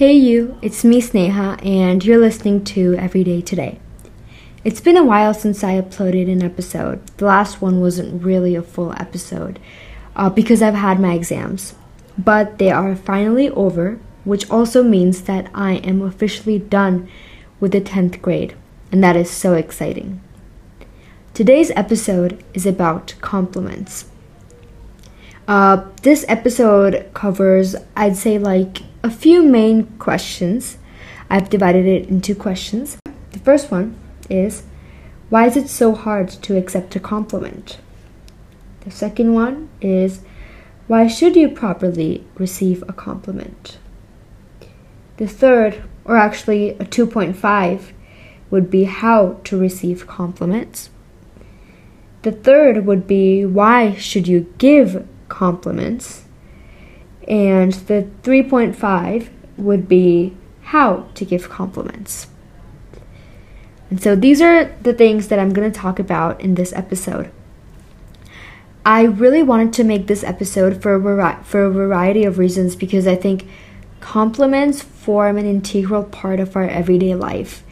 Hey you, it's me Sneha and you're listening to Everyday Today. It's been a while since I uploaded an episode. The last one wasn't really a full episode uh, because I've had my exams. But they are finally over, which also means that I am officially done with the 10th grade, and that is so exciting. Today's episode is about compliments. Uh, this episode covers, I'd say, like a few main questions. I've divided it into questions. The first one is why is it so hard to accept a compliment? The second one is why should you properly receive a compliment? The third, or actually a 2.5, would be how to receive compliments. The third would be why should you give compliments? And the 3.5 would be how to give compliments. And so these are the things that I'm going to talk about in this episode. I really wanted to make this episode for a, vari- for a variety of reasons because I think compliments form an integral part of our everyday life.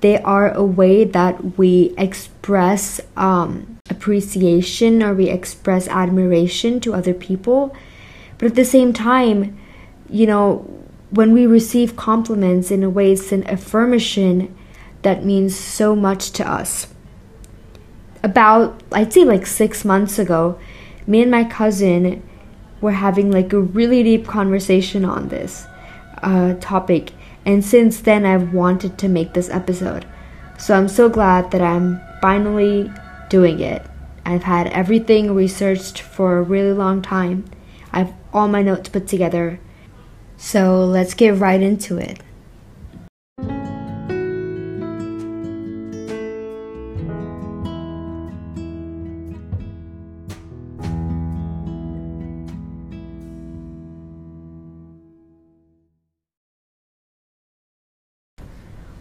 They are a way that we express um, appreciation or we express admiration to other people but at the same time, you know, when we receive compliments, in a way, it's an affirmation that means so much to us. About, I'd say like six months ago, me and my cousin were having like a really deep conversation on this uh, topic. And since then, I've wanted to make this episode. So I'm so glad that I'm finally doing it. I've had everything researched for a really long time. I've all my notes put together. So let's get right into it.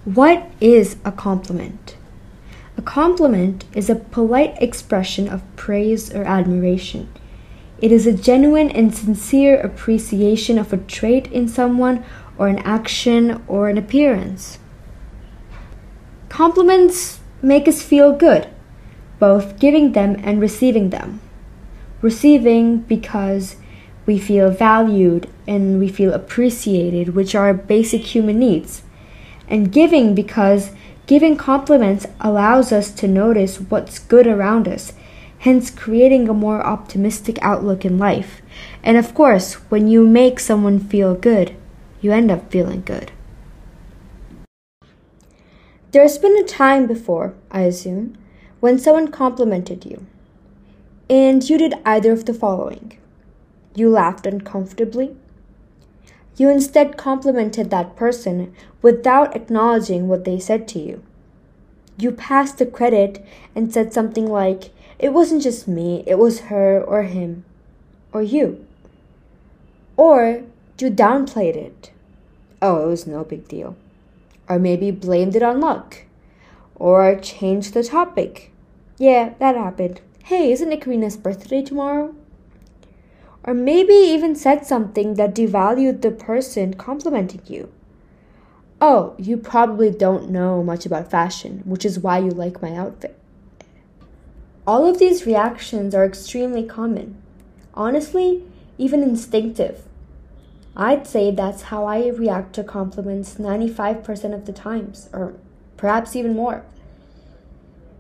What is a compliment? A compliment is a polite expression of praise or admiration. It is a genuine and sincere appreciation of a trait in someone or an action or an appearance. Compliments make us feel good, both giving them and receiving them. Receiving because we feel valued and we feel appreciated, which are basic human needs. And giving because giving compliments allows us to notice what's good around us hence creating a more optimistic outlook in life. And of course, when you make someone feel good, you end up feeling good. There's been a time before, I assume, when someone complimented you, and you did either of the following. You laughed uncomfortably. You instead complimented that person without acknowledging what they said to you. You passed the credit and said something like, it wasn't just me, it was her or him or you. Or you downplayed it. Oh, it was no big deal. Or maybe blamed it on luck. Or changed the topic. Yeah, that happened. Hey, isn't it Karina's birthday tomorrow? Or maybe even said something that devalued the person complimenting you. Oh, you probably don't know much about fashion, which is why you like my outfit. All of these reactions are extremely common. Honestly, even instinctive. I'd say that's how I react to compliments 95% of the times, or perhaps even more.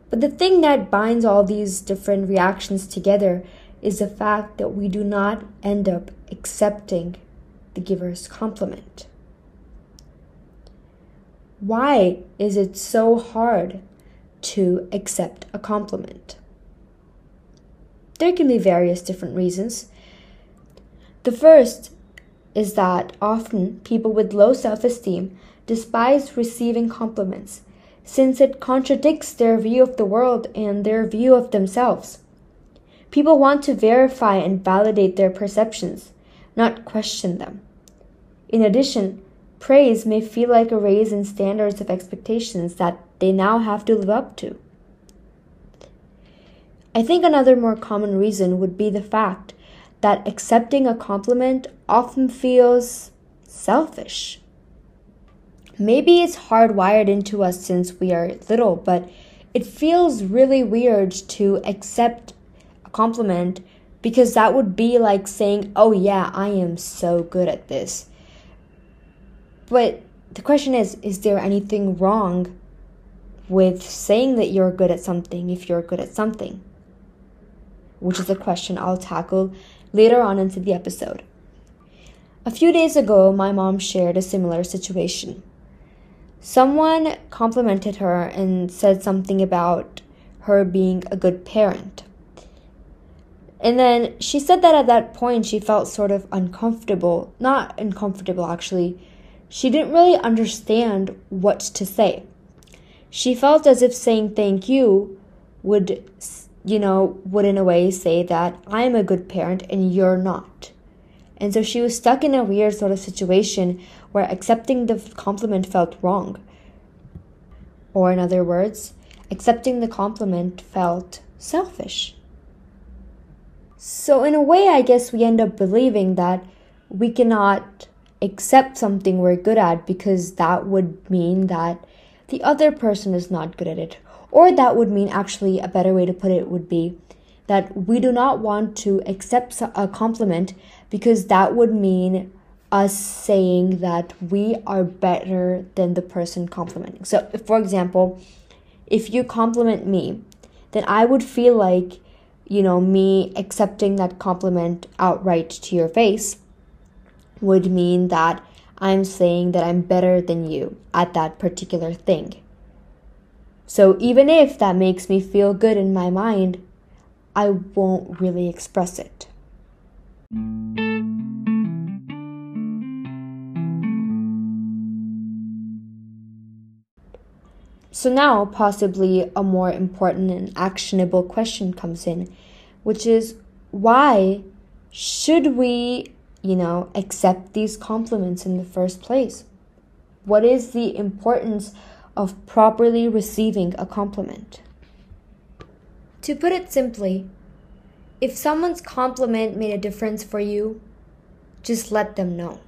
But the thing that binds all these different reactions together is the fact that we do not end up accepting the giver's compliment. Why is it so hard to accept a compliment? There can be various different reasons. The first is that often people with low self esteem despise receiving compliments, since it contradicts their view of the world and their view of themselves. People want to verify and validate their perceptions, not question them. In addition, praise may feel like a raise in standards of expectations that they now have to live up to. I think another more common reason would be the fact that accepting a compliment often feels selfish. Maybe it's hardwired into us since we are little, but it feels really weird to accept a compliment because that would be like saying, Oh, yeah, I am so good at this. But the question is is there anything wrong with saying that you're good at something if you're good at something? Which is a question I'll tackle later on into the episode. A few days ago, my mom shared a similar situation. Someone complimented her and said something about her being a good parent. And then she said that at that point she felt sort of uncomfortable. Not uncomfortable, actually. She didn't really understand what to say. She felt as if saying thank you would, you know, would in a way say that I'm a good parent and you're not. And so she was stuck in a weird sort of situation where accepting the compliment felt wrong. Or, in other words, accepting the compliment felt selfish. So, in a way, I guess we end up believing that we cannot accept something we're good at because that would mean that the other person is not good at it. Or that would mean, actually, a better way to put it would be that we do not want to accept a compliment because that would mean us saying that we are better than the person complimenting. So, for example, if you compliment me, then I would feel like you know, me accepting that compliment outright to your face would mean that I'm saying that I'm better than you at that particular thing. So even if that makes me feel good in my mind, I won't really express it. So now, possibly a more important and actionable question comes in, which is why should we, you know, accept these compliments in the first place? What is the importance of properly receiving a compliment? To put it simply, if someone's compliment made a difference for you, just let them know.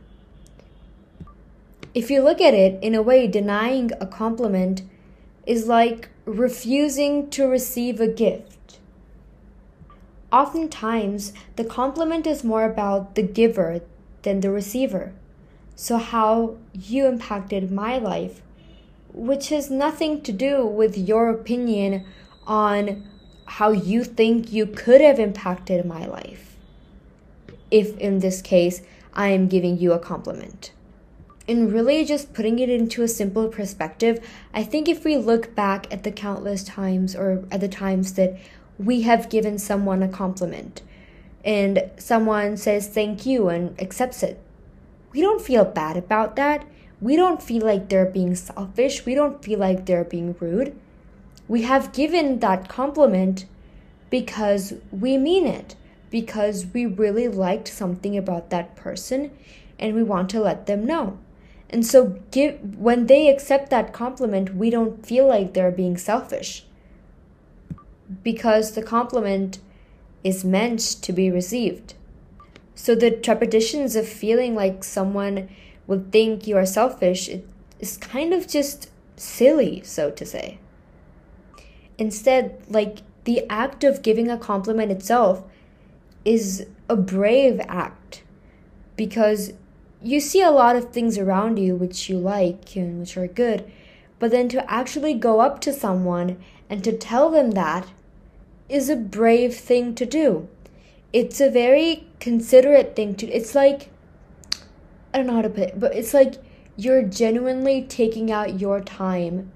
If you look at it in a way, denying a compliment is like refusing to receive a gift. Oftentimes, the compliment is more about the giver than the receiver. So, how you impacted my life, which has nothing to do with your opinion on how you think you could have impacted my life. If in this case, I am giving you a compliment and really just putting it into a simple perspective, I think if we look back at the countless times or at the times that we have given someone a compliment and someone says thank you and accepts it, we don't feel bad about that. We don't feel like they're being selfish. We don't feel like they're being rude. We have given that compliment because we mean it, because we really liked something about that person and we want to let them know. And so give when they accept that compliment, we don't feel like they're being selfish. Because the compliment is meant to be received. So the trepidations of feeling like someone would think you are selfish is kind of just silly, so to say. Instead, like the act of giving a compliment itself is a brave act because you see a lot of things around you which you like and which are good, but then to actually go up to someone and to tell them that is a brave thing to do. It's a very considerate thing to it's like I don't know how to put it, but it's like you're genuinely taking out your time.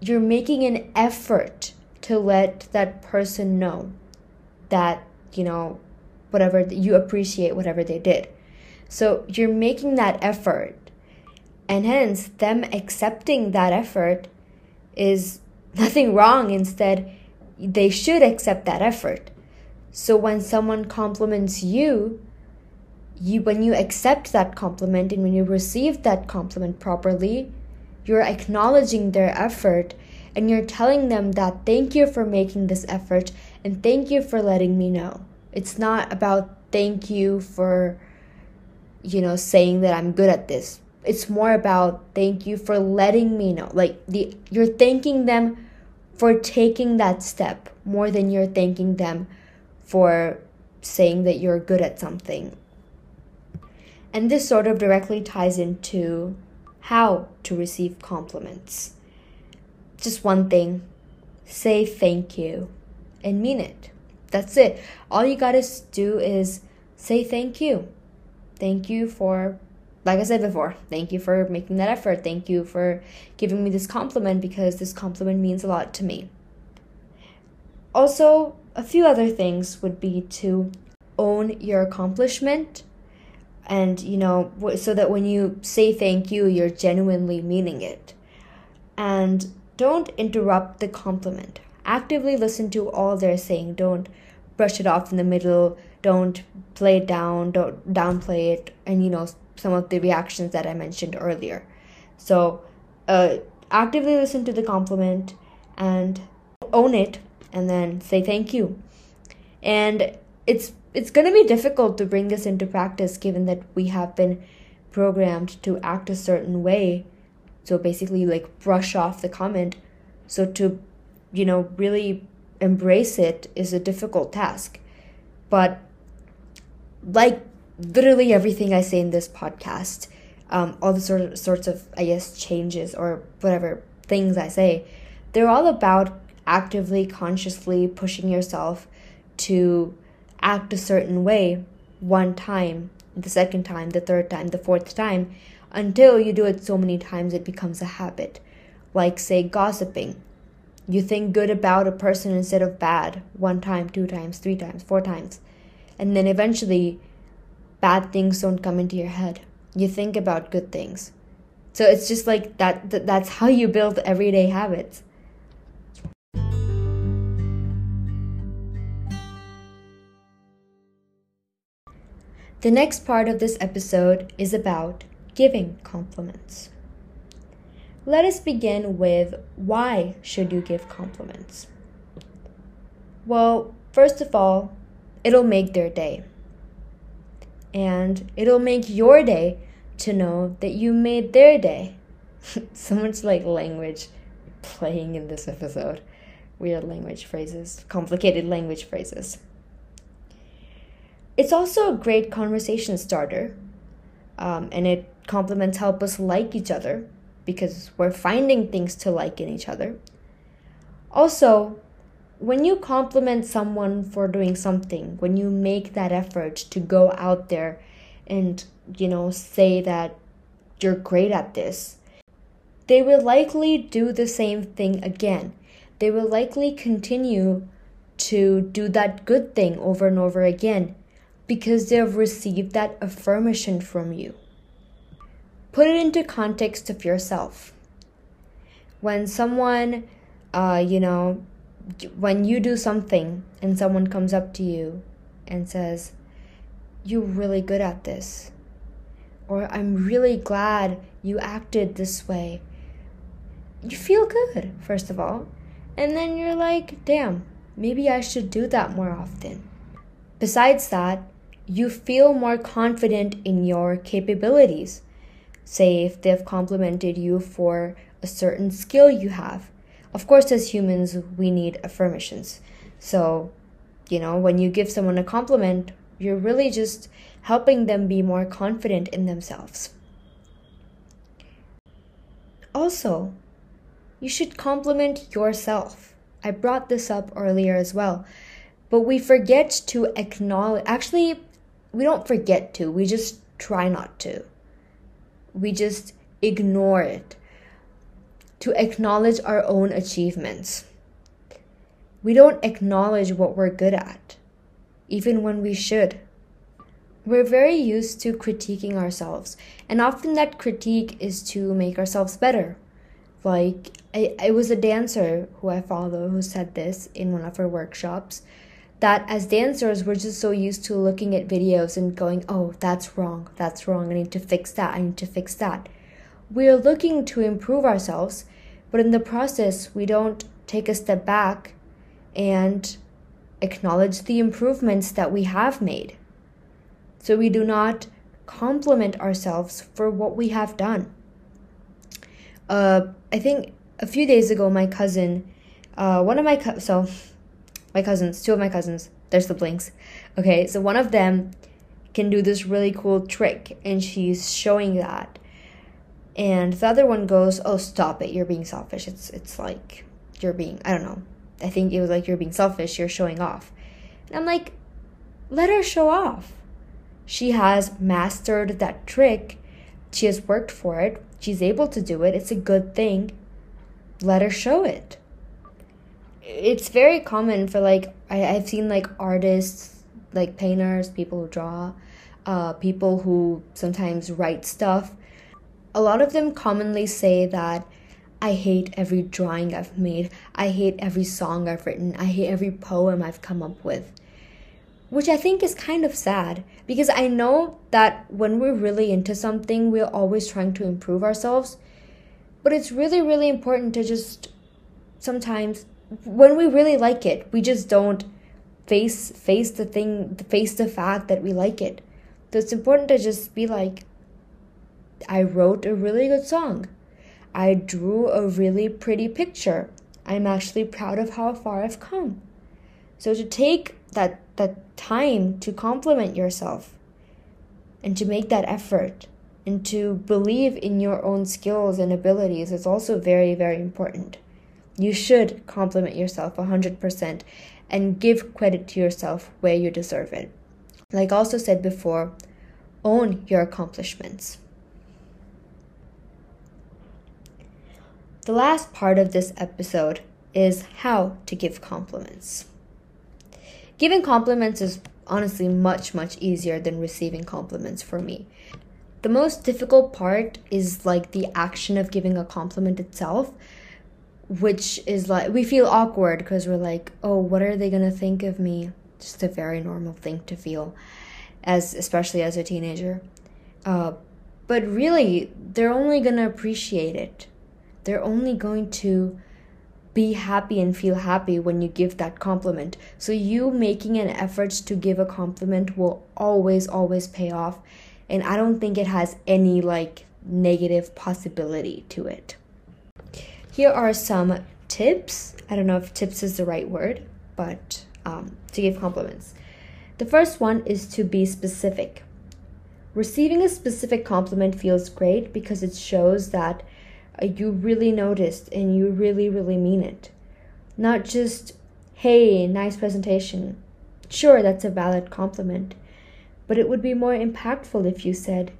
You're making an effort to let that person know that, you know, whatever you appreciate whatever they did. So you're making that effort. And hence, them accepting that effort is nothing wrong. Instead, they should accept that effort. So when someone compliments you, you when you accept that compliment and when you receive that compliment properly, you're acknowledging their effort and you're telling them that thank you for making this effort and thank you for letting me know. It's not about thank you for you know, saying that I'm good at this. it's more about thank you for letting me know. Like the you're thanking them for taking that step more than you're thanking them for saying that you're good at something. And this sort of directly ties into how to receive compliments. Just one thing say thank you and mean it. That's it. All you gotta do is say thank you. Thank you for, like I said before, thank you for making that effort. Thank you for giving me this compliment because this compliment means a lot to me. Also, a few other things would be to own your accomplishment and you know so that when you say thank you you're genuinely meaning it. And don't interrupt the compliment. Actively listen to all they're saying. Don't brush it off in the middle. Don't play it down. Don't downplay it. And you know some of the reactions that i mentioned earlier. So uh, actively listen to the compliment and own it and then say thank you. And it's it's going to be difficult to bring this into practice given that we have been programmed to act a certain way. So basically like brush off the comment. So to you know really embrace it is a difficult task. But like literally everything i say in this podcast um, all the sort of sorts of i guess changes or whatever things i say they're all about actively consciously pushing yourself to act a certain way one time, the second time, the third time, the fourth time, until you do it so many times it becomes a habit. Like, say, gossiping. You think good about a person instead of bad one time, two times, three times, four times. And then eventually, bad things don't come into your head. You think about good things. So it's just like that, that that's how you build everyday habits. The next part of this episode is about giving compliments. Let us begin with why should you give compliments? Well, first of all, it'll make their day. And it'll make your day to know that you made their day. so much like language playing in this episode. Weird language phrases, complicated language phrases. It's also a great conversation starter, um, and it compliments help us like each other because we're finding things to like in each other. Also, when you compliment someone for doing something, when you make that effort to go out there and, you know, say that you're great at this, they will likely do the same thing again. They will likely continue to do that good thing over and over again because they have received that affirmation from you. Put it into context of yourself. When someone, uh, you know, when you do something and someone comes up to you and says, You're really good at this, or I'm really glad you acted this way, you feel good, first of all. And then you're like, Damn, maybe I should do that more often. Besides that, you feel more confident in your capabilities. Say, if they've complimented you for a certain skill you have. Of course, as humans, we need affirmations. So, you know, when you give someone a compliment, you're really just helping them be more confident in themselves. Also, you should compliment yourself. I brought this up earlier as well. But we forget to acknowledge, actually, we don't forget to, we just try not to. We just ignore it. To acknowledge our own achievements. We don't acknowledge what we're good at, even when we should. We're very used to critiquing ourselves, and often that critique is to make ourselves better. Like, I, I was a dancer who I follow who said this in one of her workshops that as dancers, we're just so used to looking at videos and going, oh, that's wrong, that's wrong, I need to fix that, I need to fix that. We're looking to improve ourselves, but in the process, we don't take a step back and acknowledge the improvements that we have made. So we do not compliment ourselves for what we have done. Uh, I think a few days ago, my cousin, uh, one of my co- so my cousins, two of my cousins, they're siblings. Okay, so one of them can do this really cool trick, and she's showing that, and the other one goes, "Oh, stop it! You're being selfish. It's it's like you're being I don't know. I think it was like you're being selfish. You're showing off." And I'm like, let her show off. She has mastered that trick. She has worked for it. She's able to do it. It's a good thing. Let her show it. It's very common for like I, I've seen like artists, like painters, people who draw, uh, people who sometimes write stuff. A lot of them commonly say that I hate every drawing I've made. I hate every song I've written. I hate every poem I've come up with which I think is kind of sad because I know that when we're really into something, we're always trying to improve ourselves. But it's really, really important to just sometimes, when we really like it, we just don't face face the thing, face the fact that we like it. So it's important to just be like, I wrote a really good song. I drew a really pretty picture. I'm actually proud of how far I've come. So to take that that time to compliment yourself and to make that effort and to believe in your own skills and abilities is also very very important. You should compliment yourself 100% and give credit to yourself where you deserve it. Like also said before, own your accomplishments. The last part of this episode is how to give compliments. Giving compliments is honestly much, much easier than receiving compliments for me. The most difficult part is like the action of giving a compliment itself, which is like we feel awkward because we're like, oh, what are they gonna think of me? Just a very normal thing to feel, as especially as a teenager. Uh, but really, they're only gonna appreciate it. They're only going to be happy and feel happy when you give that compliment. So, you making an effort to give a compliment will always, always pay off. And I don't think it has any like negative possibility to it. Here are some tips. I don't know if tips is the right word, but um, to give compliments. The first one is to be specific. Receiving a specific compliment feels great because it shows that uh, you really noticed and you really, really mean it. Not just, hey, nice presentation. Sure, that's a valid compliment, but it would be more impactful if you said,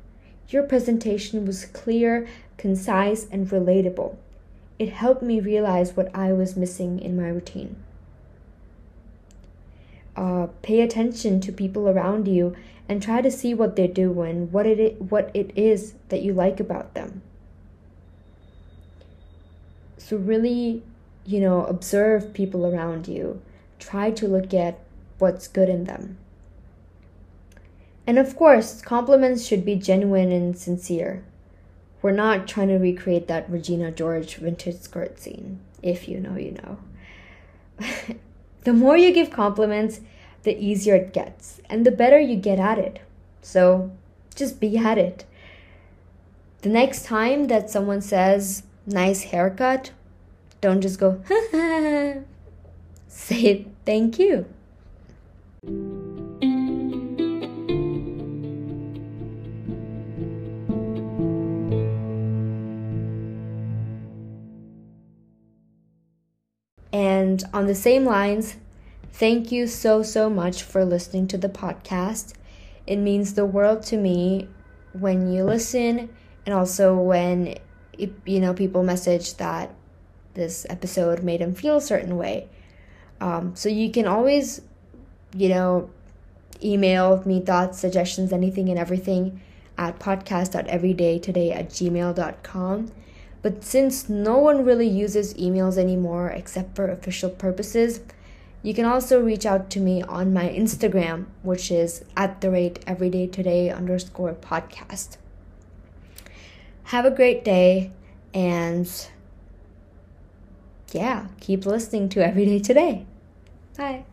your presentation was clear, concise, and relatable. It helped me realize what I was missing in my routine. Uh, pay attention to people around you and try to see what they're doing, what it what it is that you like about them. So, really, you know, observe people around you. Try to look at what's good in them. And of course, compliments should be genuine and sincere. We're not trying to recreate that Regina George vintage skirt scene. If you know, you know. the more you give compliments, the easier it gets, and the better you get at it. So just be at it. The next time that someone says, nice haircut, don't just go, say thank you. And on the same lines, thank you so, so much for listening to the podcast. It means the world to me when you listen and also when you know people message that this episode made them feel a certain way. Um, so you can always, you know, email me thoughts, suggestions, anything and everything at podcast.everydaytoday at gmail.com. But since no one really uses emails anymore except for official purposes, you can also reach out to me on my Instagram, which is at the rate everyday today underscore podcast. Have a great day and yeah, keep listening to Everyday Today. Bye.